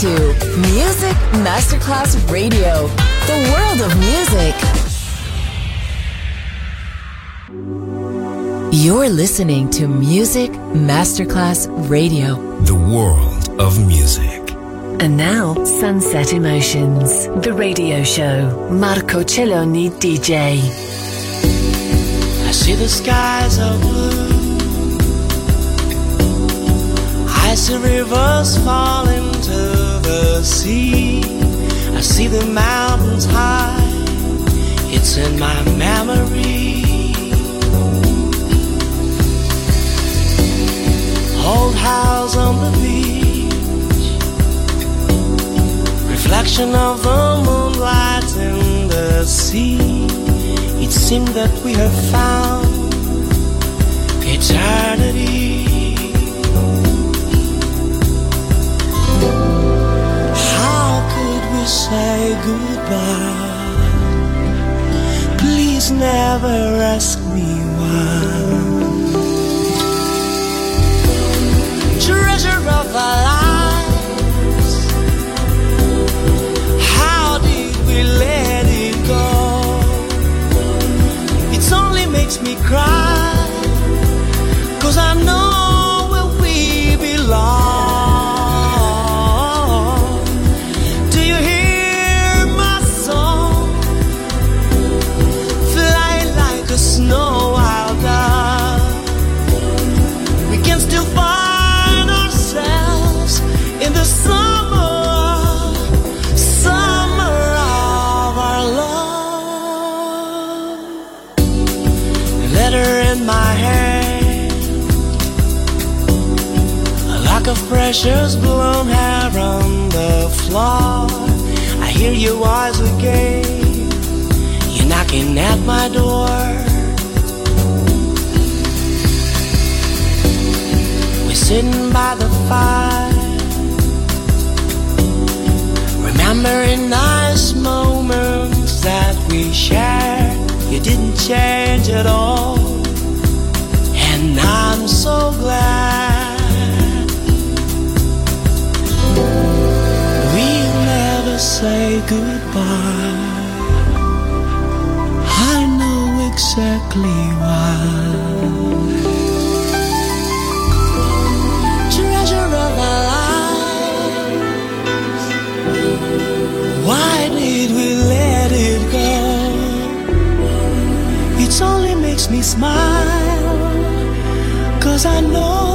to Music Masterclass Radio, the world of music. You're listening to Music Masterclass Radio, the world of music. And now, Sunset Emotions, the radio show. Marco Celloni DJ. I see the skies are blue. I see rivers fall into the sea. I see the mountains high. It's in my memory. Old house on the beach. Reflection of the moonlight in the sea. It seemed that we have found eternity. Say goodbye. Please never ask me why. Treasure of our lives, how did we let it go? It only makes me cry, cause I know of precious blown hair on the floor. I hear your voice again. You're knocking at my door. We're sitting by the fire, remembering nice moments that we shared. You didn't change at all, I'm so glad. We'll never say goodbye. I know exactly why. Why did we let it go? It only makes me smile. Cause I know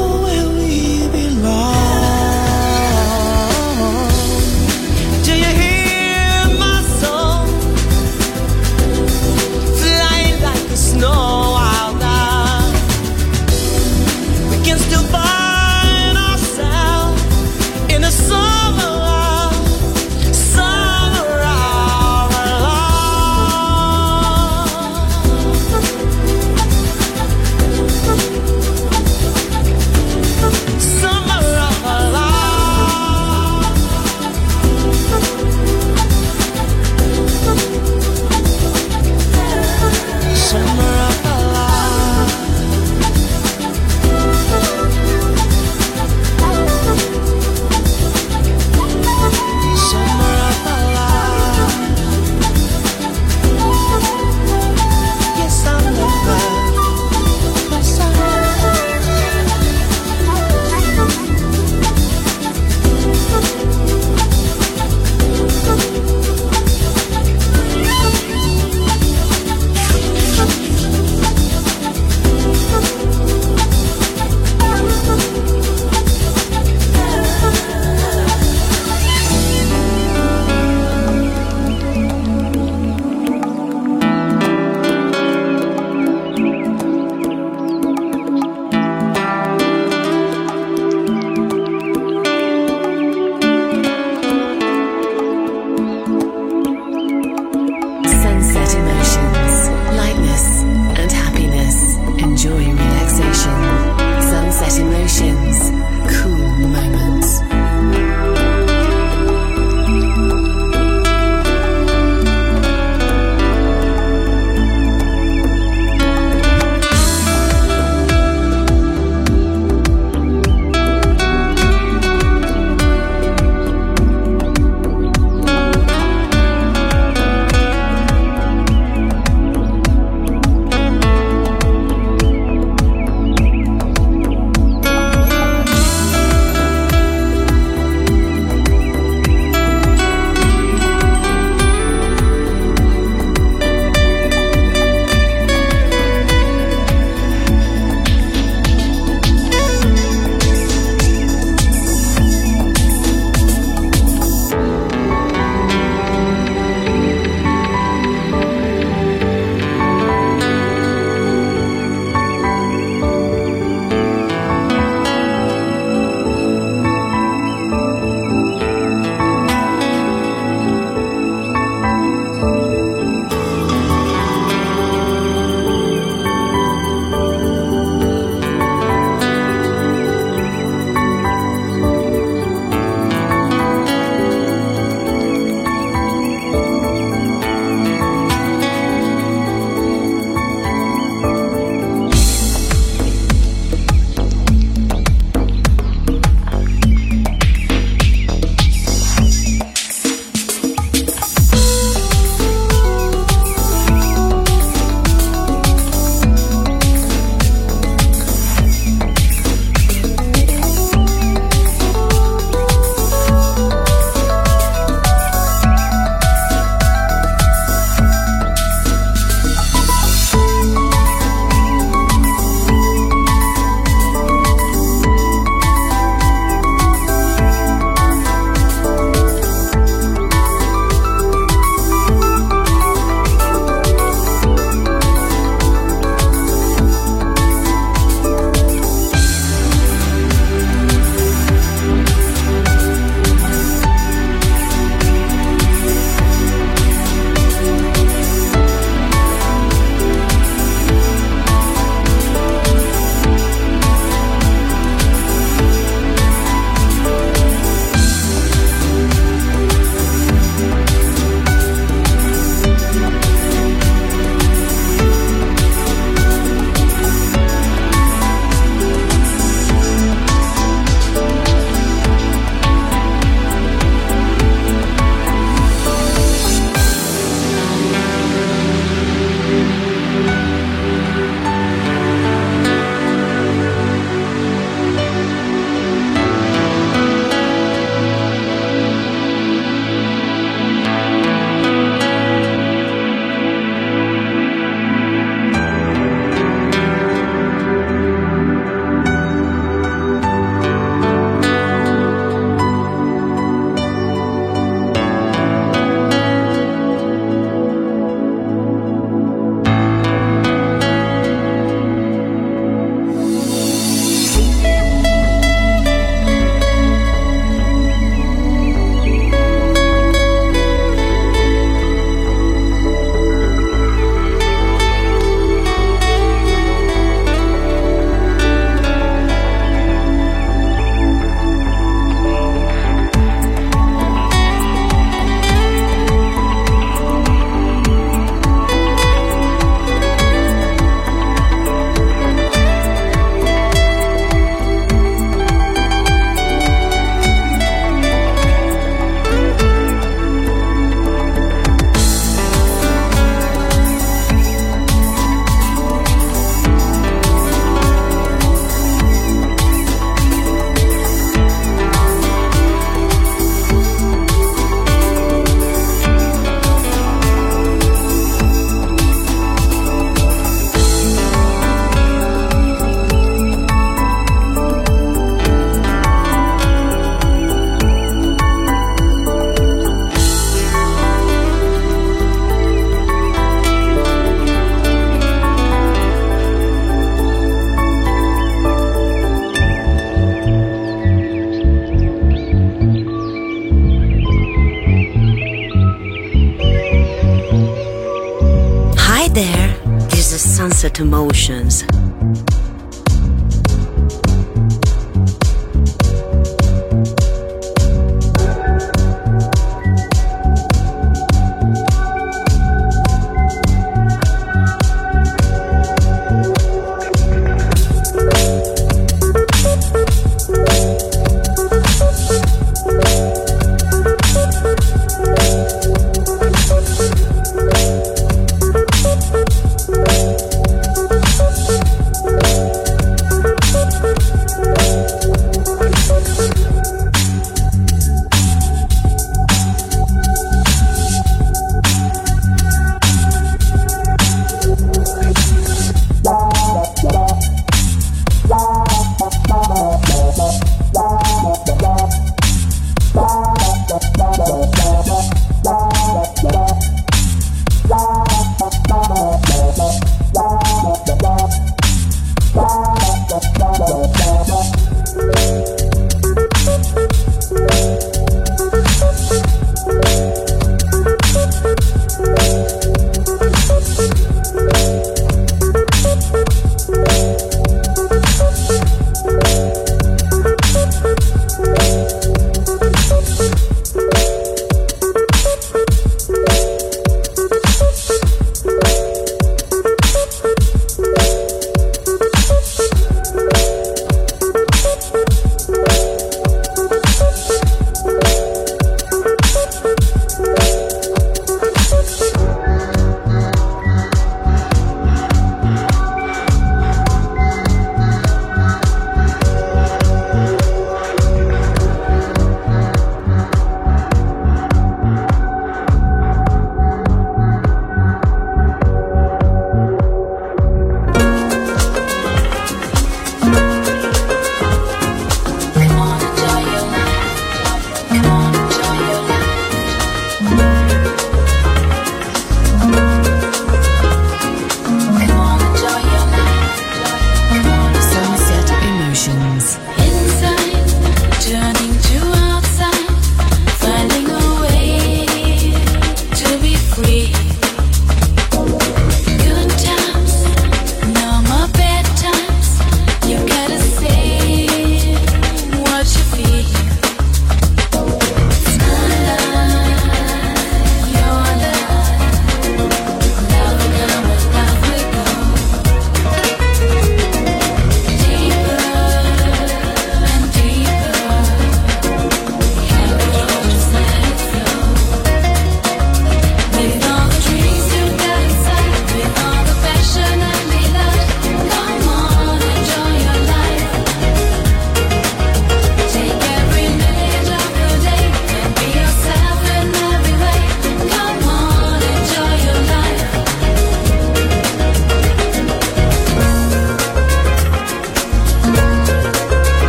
Emotions.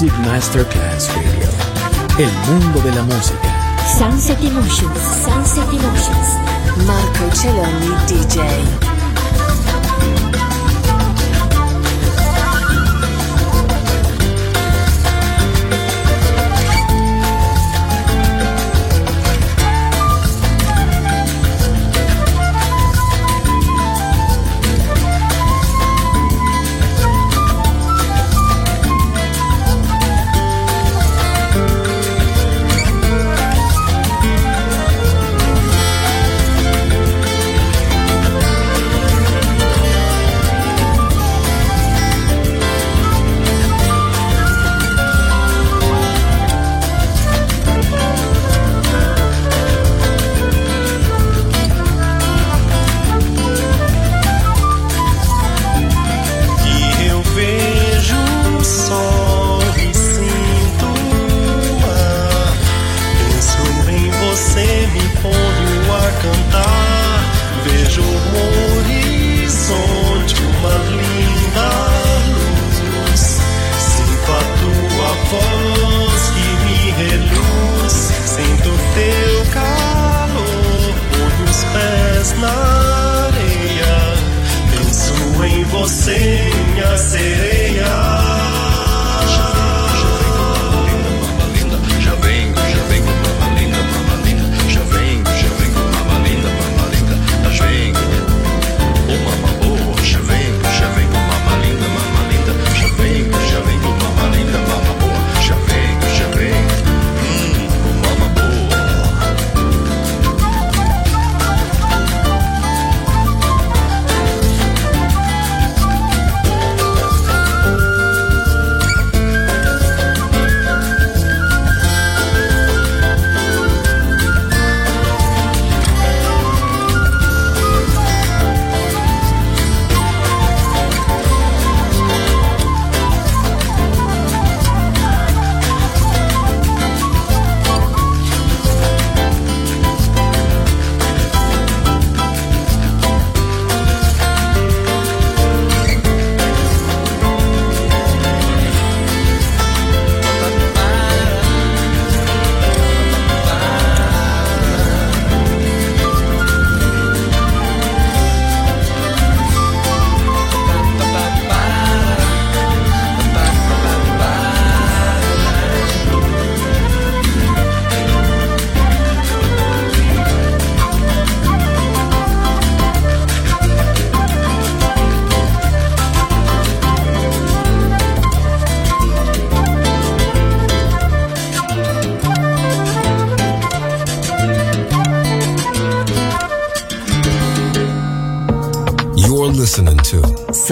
Music Masterclass Radio. El mundo de la música. Sunset Emotions. Sunset Emotions. Marco Celloni DJ.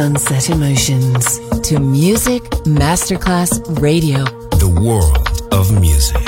Sunset Emotions to Music Masterclass Radio. The world of music.